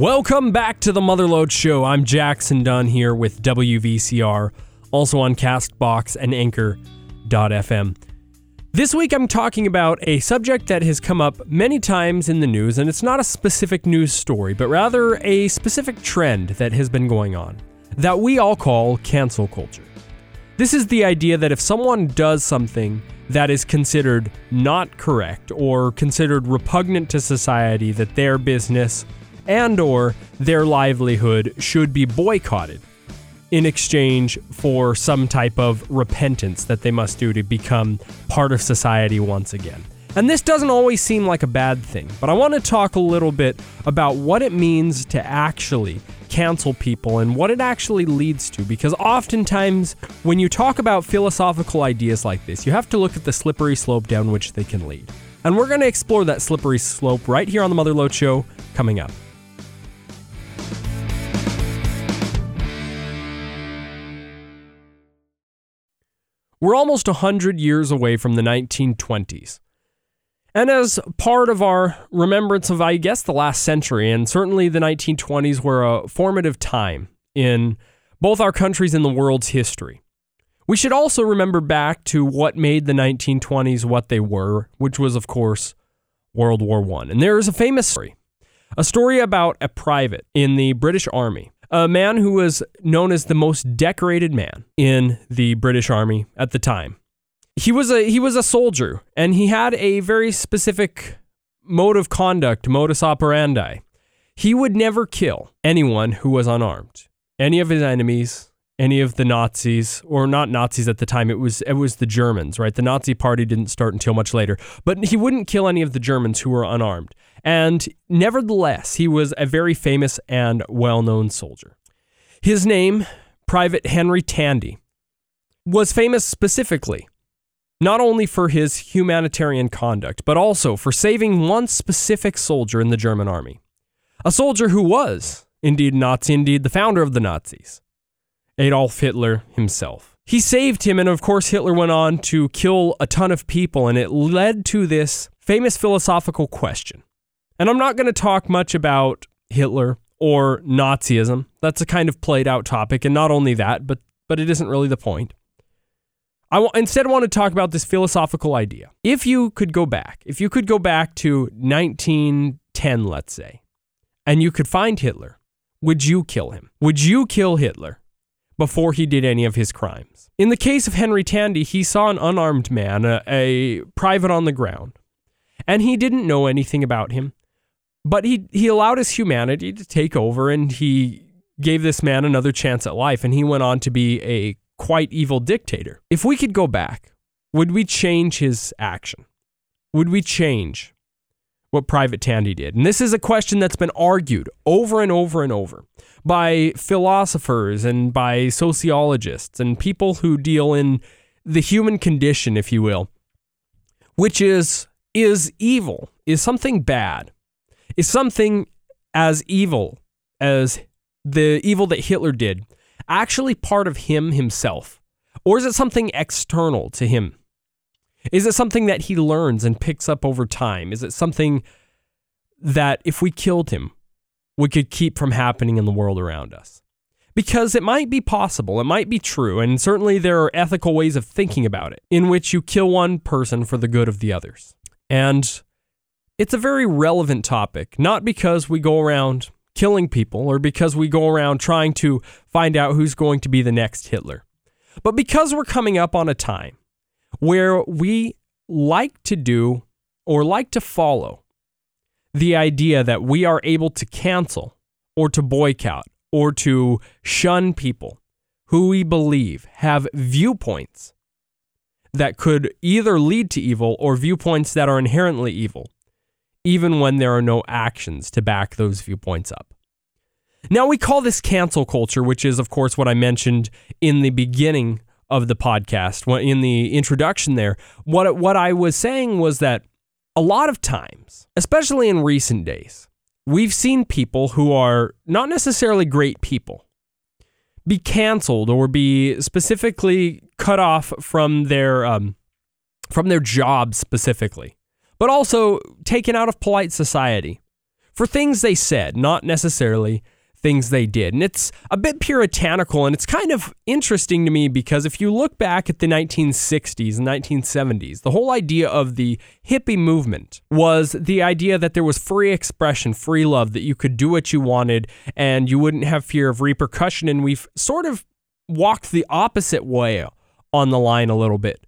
Welcome back to the Motherlode Show. I'm Jackson Dunn here with WVCR, also on Castbox and Anchor.fm. This week I'm talking about a subject that has come up many times in the news, and it's not a specific news story, but rather a specific trend that has been going on that we all call cancel culture. This is the idea that if someone does something that is considered not correct or considered repugnant to society, that their business and or their livelihood should be boycotted in exchange for some type of repentance that they must do to become part of society once again. And this doesn't always seem like a bad thing, but I want to talk a little bit about what it means to actually cancel people and what it actually leads to. Because oftentimes, when you talk about philosophical ideas like this, you have to look at the slippery slope down which they can lead. And we're going to explore that slippery slope right here on the Motherlode Show coming up. We're almost 100 years away from the 1920s. And as part of our remembrance of, I guess, the last century, and certainly the 1920s were a formative time in both our countries and the world's history. We should also remember back to what made the 1920s what they were, which was, of course, World War I. And there is a famous story, a story about a private in the British Army a man who was known as the most decorated man in the British Army at the time. He was a he was a soldier and he had a very specific mode of conduct, modus operandi. He would never kill anyone who was unarmed. Any of his enemies, any of the Nazis, or not Nazis at the time, it was it was the Germans, right? The Nazi party didn't start until much later. But he wouldn't kill any of the Germans who were unarmed. And nevertheless, he was a very famous and well known soldier. His name, Private Henry Tandey, was famous specifically not only for his humanitarian conduct, but also for saving one specific soldier in the German army. A soldier who was, indeed, Nazi, indeed, the founder of the Nazis, Adolf Hitler himself. He saved him, and of course, Hitler went on to kill a ton of people, and it led to this famous philosophical question and I'm not going to talk much about Hitler or Nazism. That's a kind of played out topic. And not only that, but, but it isn't really the point. I w- instead want to talk about this philosophical idea. If you could go back, if you could go back to 1910, let's say, and you could find Hitler, would you kill him? Would you kill Hitler before he did any of his crimes? In the case of Henry Tandey, he saw an unarmed man, a, a private on the ground, and he didn't know anything about him. But he he allowed his humanity to take over and he gave this man another chance at life and he went on to be a quite evil dictator. If we could go back, would we change his action? Would we change what Private Tandey did? And this is a question that's been argued over and over and over by philosophers and by sociologists and people who deal in the human condition, if you will, which is is evil, is something bad is something as evil as the evil that Hitler did actually part of him himself? Or is it something external to him? Is it something that he learns and picks up over time? Is it something that if we killed him, we could keep from happening in the world around us? Because it might be possible, it might be true, and certainly there are ethical ways of thinking about it in which you kill one person for the good of the others. And it's a very relevant topic, not because we go around killing people or because we go around trying to find out who's going to be the next Hitler, but because we're coming up on a time where we like to do or like to follow the idea that we are able to cancel or to boycott or to shun people who we believe have viewpoints that could either lead to evil or viewpoints that are inherently evil even when there are no actions to back those viewpoints up. Now, we call this cancel culture, which is, of course, what I mentioned in the beginning of the podcast, in the introduction there. What, what I was saying was that a lot of times, especially in recent days, we've seen people who are not necessarily great people be canceled or be specifically cut off from their um, from their job specifically but also taken out of polite society for things they said, not necessarily things they did. And it's a bit puritanical and it's kind of interesting to me because if you look back at the 1960s and 1970s, the whole idea of the hippie movement was the idea that there was free expression, free love, that you could do what you wanted and you wouldn't have fear of repercussion. And we've sort of walked the opposite way on the line a little bit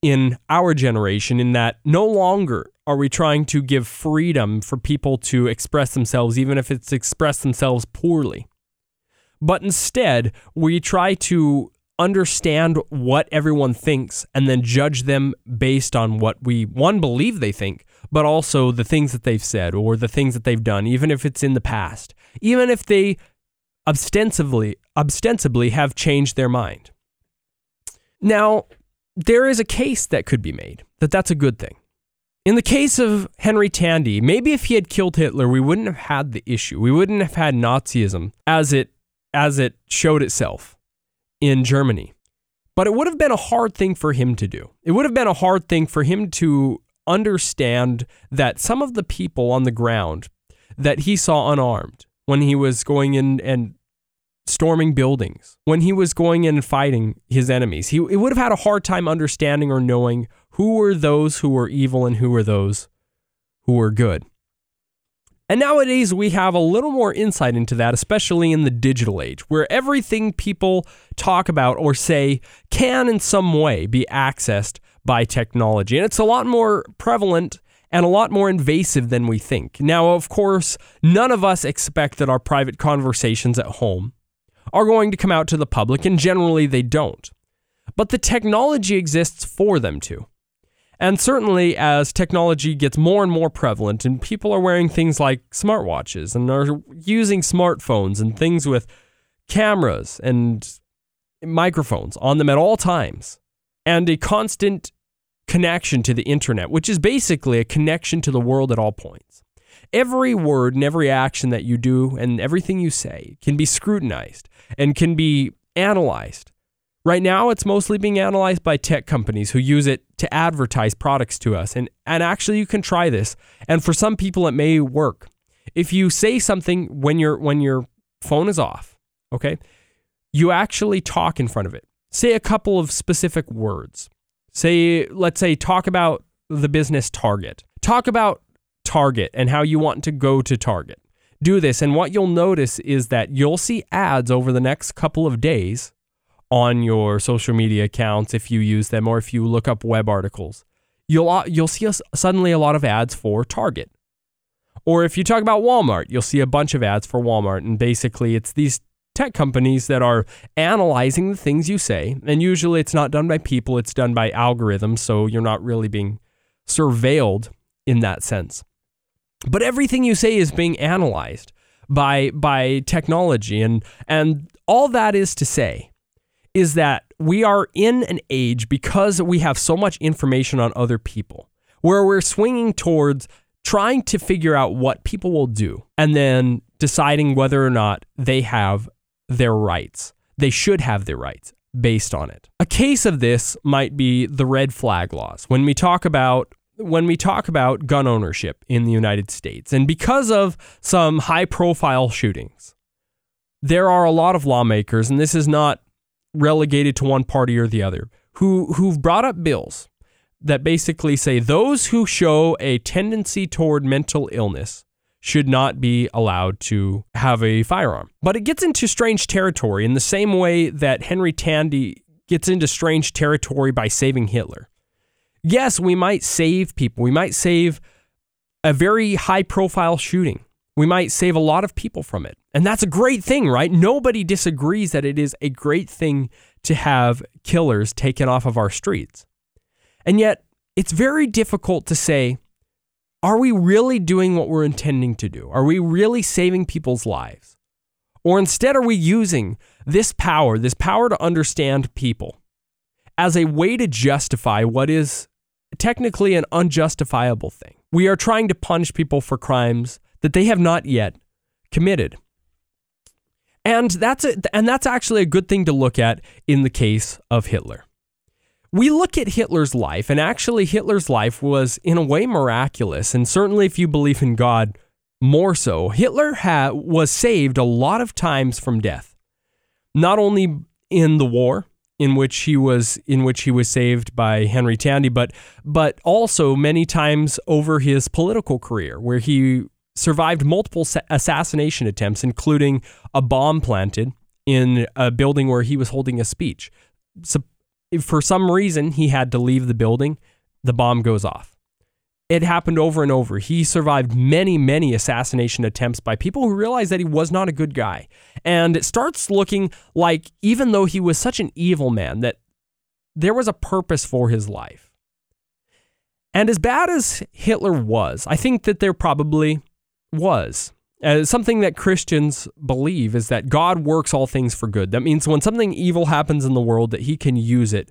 in our generation, in that no longer are we trying to give freedom for people to express themselves, even if it's express themselves poorly? But instead, we try to understand what everyone thinks and then judge them based on what we, one, believe they think, but also the things that they've said or the things that they've done, even if it's in the past, even if they ostensibly, ostensibly have changed their mind. Now, there is a case that could be made that that's a good thing. In the case of Henry Tandey, maybe if he had killed Hitler, we wouldn't have had the issue. We wouldn't have had Nazism as it as it showed itself in Germany. But it would have been a hard thing for him to do. It would have been a hard thing for him to understand that some of the people on the ground that he saw unarmed when he was going in and storming buildings, when he was going in and fighting his enemies, he, he would have had a hard time understanding or knowing who were those who were evil and who were those who were good. And nowadays, we have a little more insight into that, especially in the digital age, where everything people talk about or say can in some way be accessed by technology. And it's a lot more prevalent and a lot more invasive than we think. Now, of course, none of us expect that our private conversations at home are going to come out to the public, and generally they don't. But the technology exists for them to. And certainly, as technology gets more and more prevalent, and people are wearing things like smartwatches and are using smartphones and things with cameras and microphones on them at all times, and a constant connection to the internet, which is basically a connection to the world at all points. Every word and every action that you do and everything you say can be scrutinized and can be analyzed Right now, it's mostly being analyzed by tech companies who use it to advertise products to us. And, and actually, you can try this. And for some people, it may work. If you say something when, you when your phone is off, okay, you actually talk in front of it. Say a couple of specific words. Say, let's say, talk about the business Target. Talk about Target and how you want to go to Target. Do this. And what you'll notice is that you'll see ads over the next couple of days on your social media accounts if you use them or if you look up web articles. You'll uh, you'll see suddenly a lot of ads for Target. Or if you talk about Walmart, you'll see a bunch of ads for Walmart and basically it's these tech companies that are analyzing the things you say and usually it's not done by people, it's done by algorithms, so you're not really being surveilled in that sense. But everything you say is being analyzed by by technology and and all that is to say is that we are in an age because we have so much information on other people where we're swinging towards trying to figure out what people will do and then deciding whether or not they have their rights. They should have their rights based on it. A case of this might be the red flag laws. When we talk about when we talk about gun ownership in the United States and because of some high profile shootings there are a lot of lawmakers and this is not relegated to one party or the other who who've brought up bills that basically say those who show a tendency toward mental illness should not be allowed to have a firearm. But it gets into strange territory in the same way that Henry Tandey gets into strange territory by saving Hitler. Yes, we might save people. We might save a very high profile shooting. We might save a lot of people from it. And that's a great thing, right? Nobody disagrees that it is a great thing to have killers taken off of our streets. And yet, it's very difficult to say, are we really doing what we're intending to do? Are we really saving people's lives? Or instead, are we using this power, this power to understand people, as a way to justify what is technically an unjustifiable thing? We are trying to punish people for crimes that they have not yet committed. And that's a, and that's actually a good thing to look at in the case of Hitler. We look at Hitler's life, and actually Hitler's life was in a way miraculous, and certainly if you believe in God, more so. Hitler ha- was saved a lot of times from death, not only in the war in which he was in which he was saved by Henry Tandey, but but also many times over his political career, where he survived multiple assassination attempts, including a bomb planted in a building where he was holding a speech. So, for some reason, he had to leave the building. The bomb goes off. It happened over and over. He survived many, many assassination attempts by people who realized that he was not a good guy. And it starts looking like, even though he was such an evil man, that there was a purpose for his life. And as bad as Hitler was, I think that there probably was. Uh, something that Christians believe is that God works all things for good. That means when something evil happens in the world, that He can use it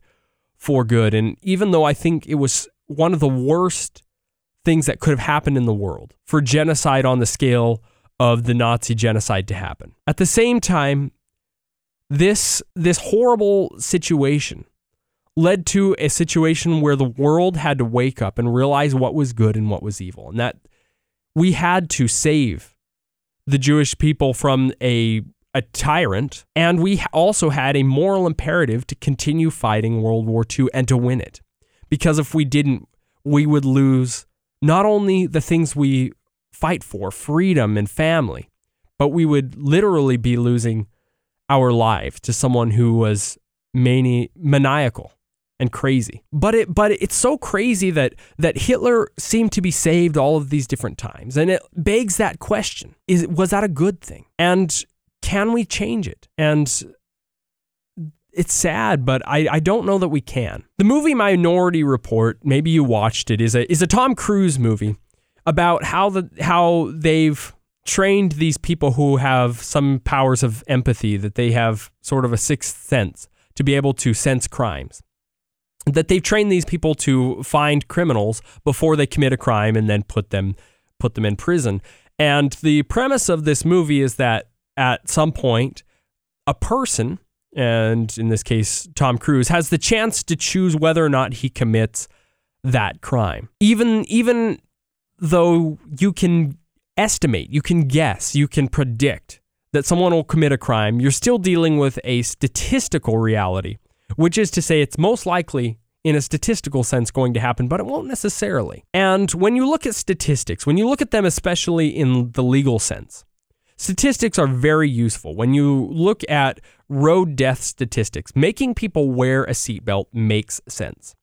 for good. And even though I think it was one of the worst things that could have happened in the world for genocide on the scale of the Nazi genocide to happen, at the same time, this this horrible situation led to a situation where the world had to wake up and realize what was good and what was evil, and that we had to save the Jewish people from a a tyrant, and we also had a moral imperative to continue fighting World War II and to win it. Because if we didn't, we would lose not only the things we fight for, freedom and family, but we would literally be losing our life to someone who was mani- maniacal and crazy. But it but it's so crazy that that Hitler seemed to be saved all of these different times. And it begs that question. Is was that a good thing? And can we change it? And it's sad, but I, I don't know that we can. The movie Minority Report, maybe you watched it, is a is a Tom Cruise movie about how the how they've trained these people who have some powers of empathy that they have sort of a sixth sense to be able to sense crimes that they've trained these people to find criminals before they commit a crime and then put them put them in prison. And the premise of this movie is that at some point a person and in this case Tom Cruise has the chance to choose whether or not he commits that crime. Even even though you can estimate, you can guess, you can predict that someone will commit a crime, you're still dealing with a statistical reality which is to say it's most likely in a statistical sense going to happen, but it won't necessarily. And when you look at statistics, when you look at them especially in the legal sense, statistics are very useful. When you look at road death statistics, making people wear a seatbelt makes sense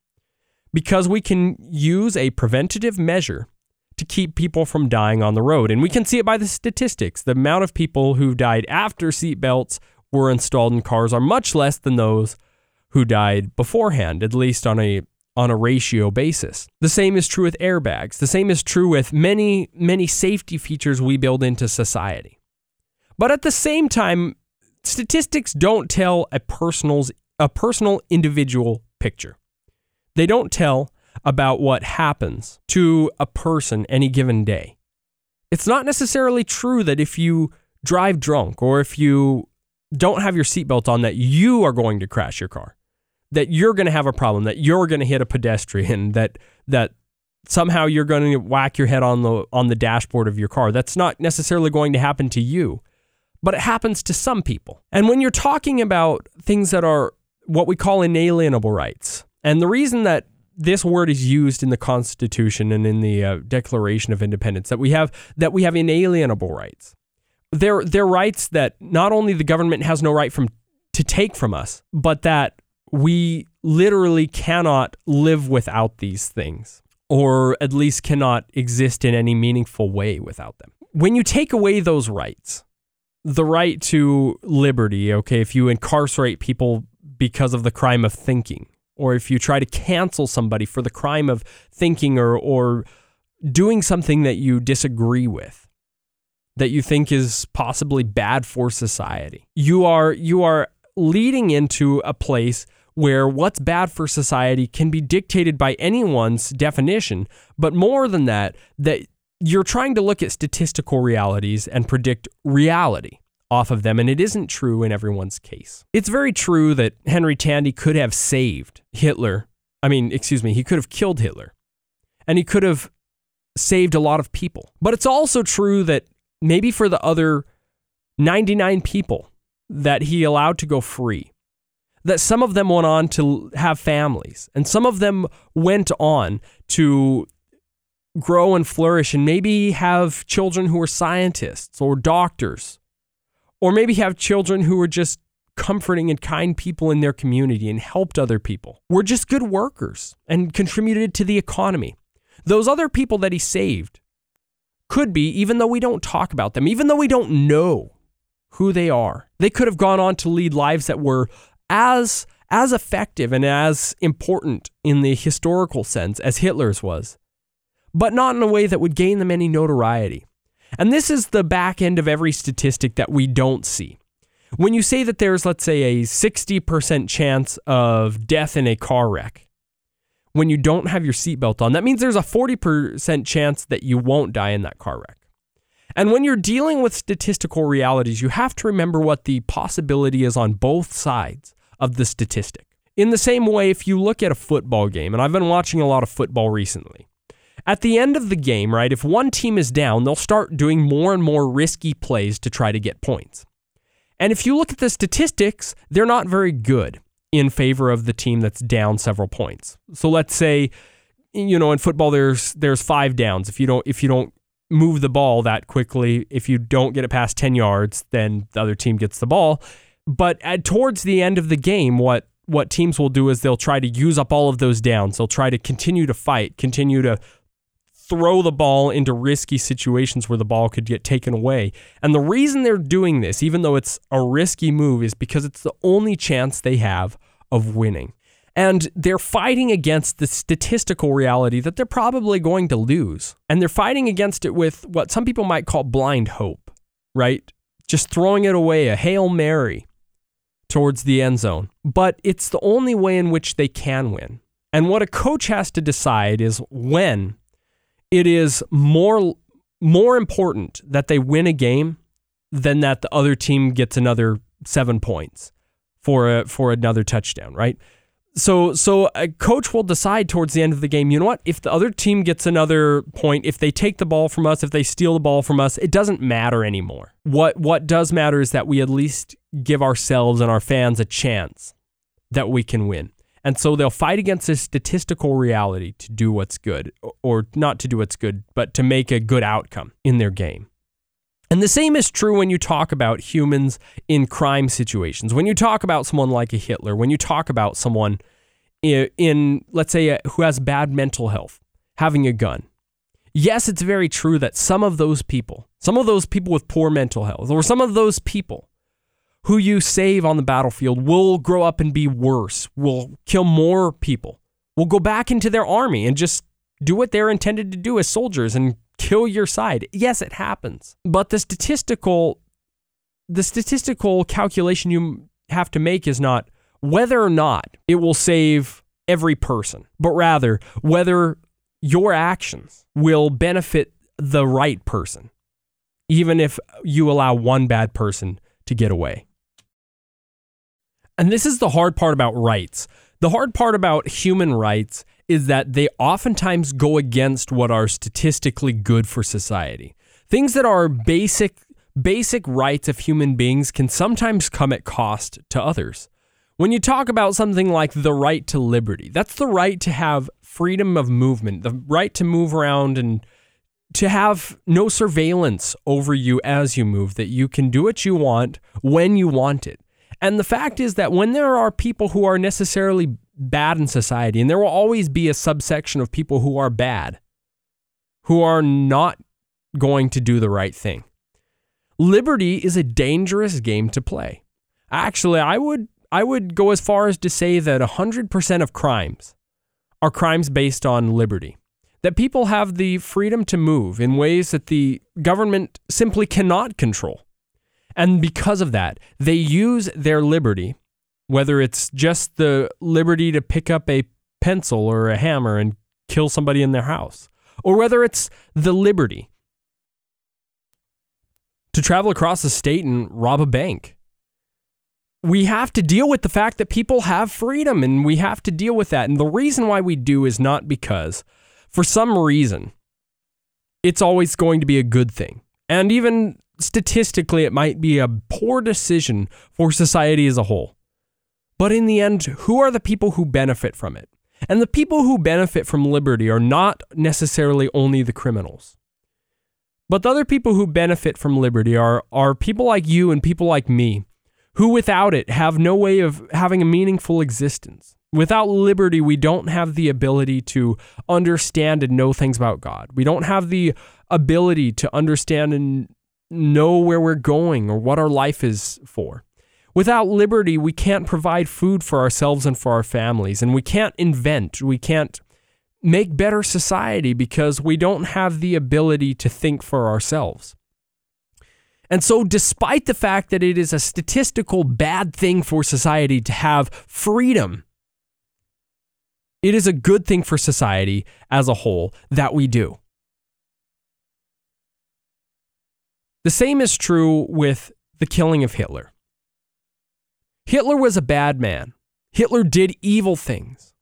because we can use a preventative measure to keep people from dying on the road. And we can see it by the statistics. The amount of people who died after seatbelts were installed in cars are much less than those who died beforehand, at least on a on a ratio basis. The same is true with airbags. The same is true with many many safety features we build into society. But at the same time, statistics don't tell a personal's a personal individual picture. They don't tell about what happens to a person any given day. It's not necessarily true that if you drive drunk or if you don't have your seatbelt on that you are going to crash your car that you're going to have a problem, that you're going to hit a pedestrian, that that somehow you're going to whack your head on the on the dashboard of your car. That's not necessarily going to happen to you, but it happens to some people. And when you're talking about things that are what we call inalienable rights, and the reason that this word is used in the Constitution and in the uh, Declaration of Independence that we have that we have inalienable rights. They're they're rights that not only the government has no right from to take from us, but that we literally cannot live without these things, or at least cannot exist in any meaningful way without them. When you take away those rights, the right to liberty, okay, if you incarcerate people because of the crime of thinking, or if you try to cancel somebody for the crime of thinking or, or doing something that you disagree with, that you think is possibly bad for society, you are you are leading into a place where what's bad for society can be dictated by anyone's definition, but more than that, that you're trying to look at statistical realities and predict reality off of them, and it isn't true in everyone's case. It's very true that Henry Tandey could have saved Hitler. I mean, excuse me, he could have killed Hitler, and he could have saved a lot of people. But it's also true that maybe for the other 99 people that he allowed to go free, that some of them went on to have families and some of them went on to grow and flourish and maybe have children who are scientists or doctors, or maybe have children who are just comforting and kind people in their community and helped other people. Were just good workers and contributed to the economy. Those other people that he saved could be, even though we don't talk about them, even though we don't know who they are, they could have gone on to lead lives that were as as effective and as important in the historical sense as Hitler's was, but not in a way that would gain them any notoriety. And this is the back end of every statistic that we don't see. When you say that there's, let's say, a 60% chance of death in a car wreck, when you don't have your seatbelt on, that means there's a 40% chance that you won't die in that car wreck. And when you're dealing with statistical realities, you have to remember what the possibility is on both sides of the statistic. In the same way, if you look at a football game, and I've been watching a lot of football recently, at the end of the game, right, if one team is down, they'll start doing more and more risky plays to try to get points. And if you look at the statistics, they're not very good in favor of the team that's down several points. So let's say, you know, in football there's there's five downs. If you don't if you don't move the ball that quickly, if you don't get it past 10 yards, then the other team gets the ball. But at, towards the end of the game, what what teams will do is they'll try to use up all of those downs. They'll try to continue to fight, continue to throw the ball into risky situations where the ball could get taken away. And the reason they're doing this, even though it's a risky move, is because it's the only chance they have of winning. And they're fighting against the statistical reality that they're probably going to lose. And they're fighting against it with what some people might call blind hope, right? Just throwing it away, a Hail Mary towards the end zone. But it's the only way in which they can win. And what a coach has to decide is when it is more more important that they win a game than that the other team gets another 7 points for a, for another touchdown, right? So so a coach will decide towards the end of the game, you know what? If the other team gets another point, if they take the ball from us, if they steal the ball from us, it doesn't matter anymore. What what does matter is that we at least give ourselves and our fans a chance that we can win. And so they'll fight against this statistical reality to do what's good, or not to do what's good, but to make a good outcome in their game. And the same is true when you talk about humans in crime situations. When you talk about someone like a Hitler, when you talk about someone in, in let's say, a, who has bad mental health, having a gun. Yes, it's very true that some of those people, some of those people with poor mental health, or some of those people who you save on the battlefield will grow up and be worse, will kill more people, will go back into their army and just do what they're intended to do as soldiers and kill your side. Yes, it happens. But the statistical the statistical calculation you have to make is not whether or not it will save every person, but rather whether your actions will benefit the right person, even if you allow one bad person to get away. And this is the hard part about rights. The hard part about human rights is that they oftentimes go against what are statistically good for society. Things that are basic basic rights of human beings can sometimes come at cost to others. When you talk about something like the right to liberty, that's the right to have freedom of movement, the right to move around and to have no surveillance over you as you move, that you can do what you want when you want it. And the fact is that when there are people who are necessarily bad in society, and there will always be a subsection of people who are bad, who are not going to do the right thing. Liberty is a dangerous game to play. Actually, I would I would go as far as to say that 100% of crimes are crimes based on liberty. That people have the freedom to move in ways that the government simply cannot control. And because of that, they use their liberty whether it's just the liberty to pick up a pencil or a hammer and kill somebody in their house, or whether it's the liberty to travel across the state and rob a bank. We have to deal with the fact that people have freedom and we have to deal with that. And the reason why we do is not because, for some reason, it's always going to be a good thing. And even statistically, it might be a poor decision for society as a whole. But in the end, who are the people who benefit from it? And the people who benefit from liberty are not necessarily only the criminals. But the other people who benefit from liberty are, are people like you and people like me, who without it have no way of having a meaningful existence. Without liberty, we don't have the ability to understand and know things about God. We don't have the ability to understand and know where we're going or what our life is for. Without liberty, we can't provide food for ourselves and for our families, and we can't invent, we can't make better society because we don't have the ability to think for ourselves. And so, despite the fact that it is a statistical bad thing for society to have freedom, it is a good thing for society as a whole that we do. The same is true with the killing of Hitler. Hitler was a bad man. Hitler did evil things.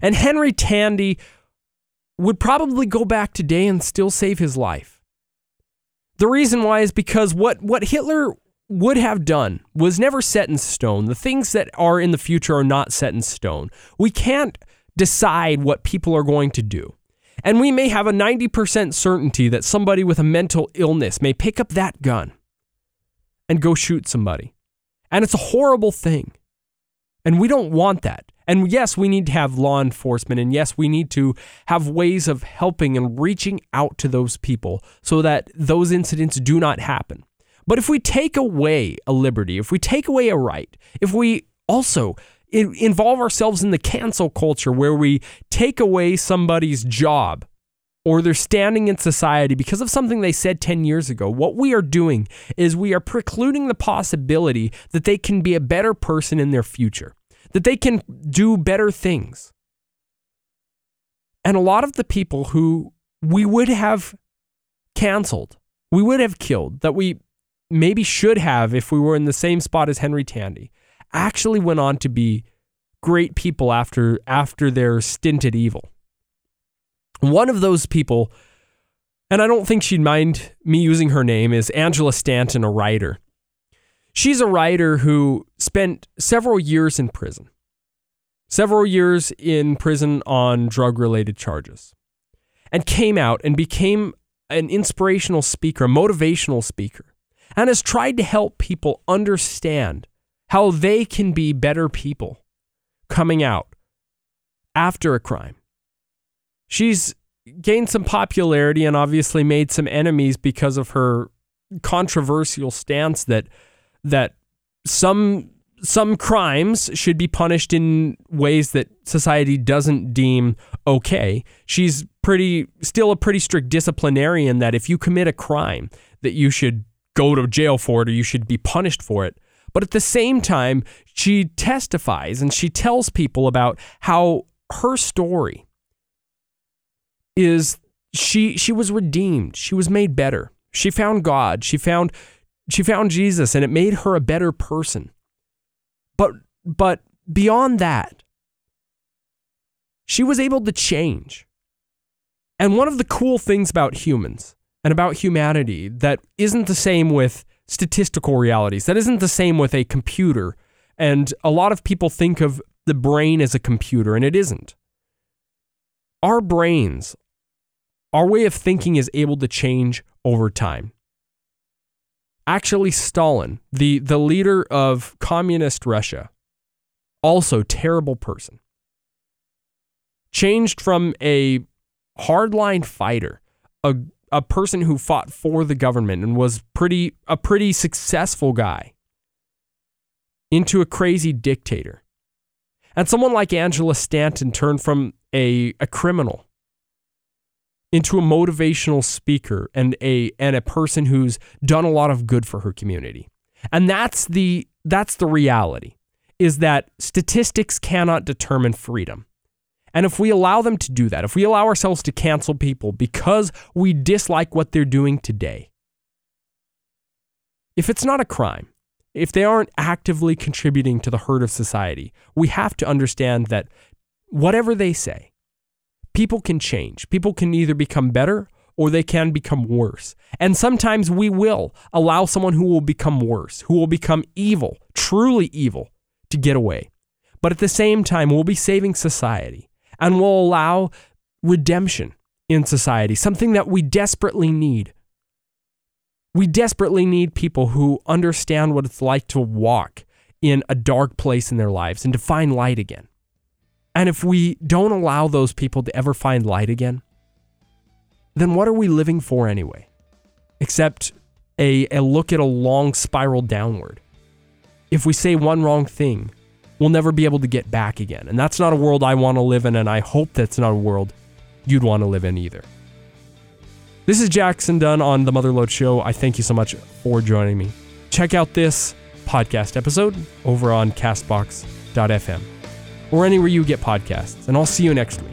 And Henry Tandey would probably go back today and still save his life. The reason why is because what, what Hitler would have done was never set in stone. The things that are in the future are not set in stone. We can't decide what people are going to do. And we may have a 90% certainty that somebody with a mental illness may pick up that gun and go shoot somebody. And it's a horrible thing. And we don't want that. And yes, we need to have law enforcement. And yes, we need to have ways of helping and reaching out to those people so that those incidents do not happen. But if we take away a liberty, if we take away a right, if we also involve ourselves in the cancel culture where we take away somebody's job or their standing in society because of something they said 10 years ago, what we are doing is we are precluding the possibility that they can be a better person in their future, that they can do better things. And a lot of the people who we would have canceled, we would have killed, that we maybe should have if we were in the same spot as Henry Tandey, actually went on to be great people after after their stinted evil. One of those people, and I don't think she'd mind me using her name, is Angela Stanton, a writer. She's a writer who spent several years in prison, several years in prison on drug related charges, and came out and became an inspirational speaker, a motivational speaker and has tried to help people understand how they can be better people coming out after a crime. She's gained some popularity and obviously made some enemies because of her controversial stance that that some some crimes should be punished in ways that society doesn't deem okay. She's pretty still a pretty strict disciplinarian that if you commit a crime that you should go to jail for it or you should be punished for it. But at the same time, she testifies and she tells people about how her story is she she was redeemed. She was made better. She found God. She found she found Jesus and it made her a better person. But but beyond that, she was able to change. And one of the cool things about humans and about humanity that isn't the same with statistical realities. That isn't the same with a computer. And a lot of people think of the brain as a computer, and it isn't. Our brains, our way of thinking is able to change over time. Actually, Stalin, the, the leader of communist Russia, also terrible person, changed from a hardline fighter, a a person who fought for the government and was pretty a pretty successful guy into a crazy dictator. And someone like Angela Stanton turned from a, a criminal into a motivational speaker and a and a person who's done a lot of good for her community. And that's the that's the reality is that statistics cannot determine freedom. And if we allow them to do that, if we allow ourselves to cancel people because we dislike what they're doing today, if it's not a crime, if they aren't actively contributing to the hurt of society, we have to understand that whatever they say, people can change. People can either become better or they can become worse. And sometimes we will allow someone who will become worse, who will become evil, truly evil, to get away. But at the same time, we'll be saving society and we'll allow redemption in society, something that we desperately need. We desperately need people who understand what it's like to walk in a dark place in their lives and to find light again. And if we don't allow those people to ever find light again, then what are we living for anyway? Except a, a look at a long spiral downward. If we say one wrong thing, we'll never be able to get back again. And that's not a world I want to live in, and I hope that's not a world you'd want to live in either. This is Jackson Dunn on The Motherlode Show. I thank you so much for joining me. Check out this podcast episode over on castbox.fm or anywhere you get podcasts, and I'll see you next week.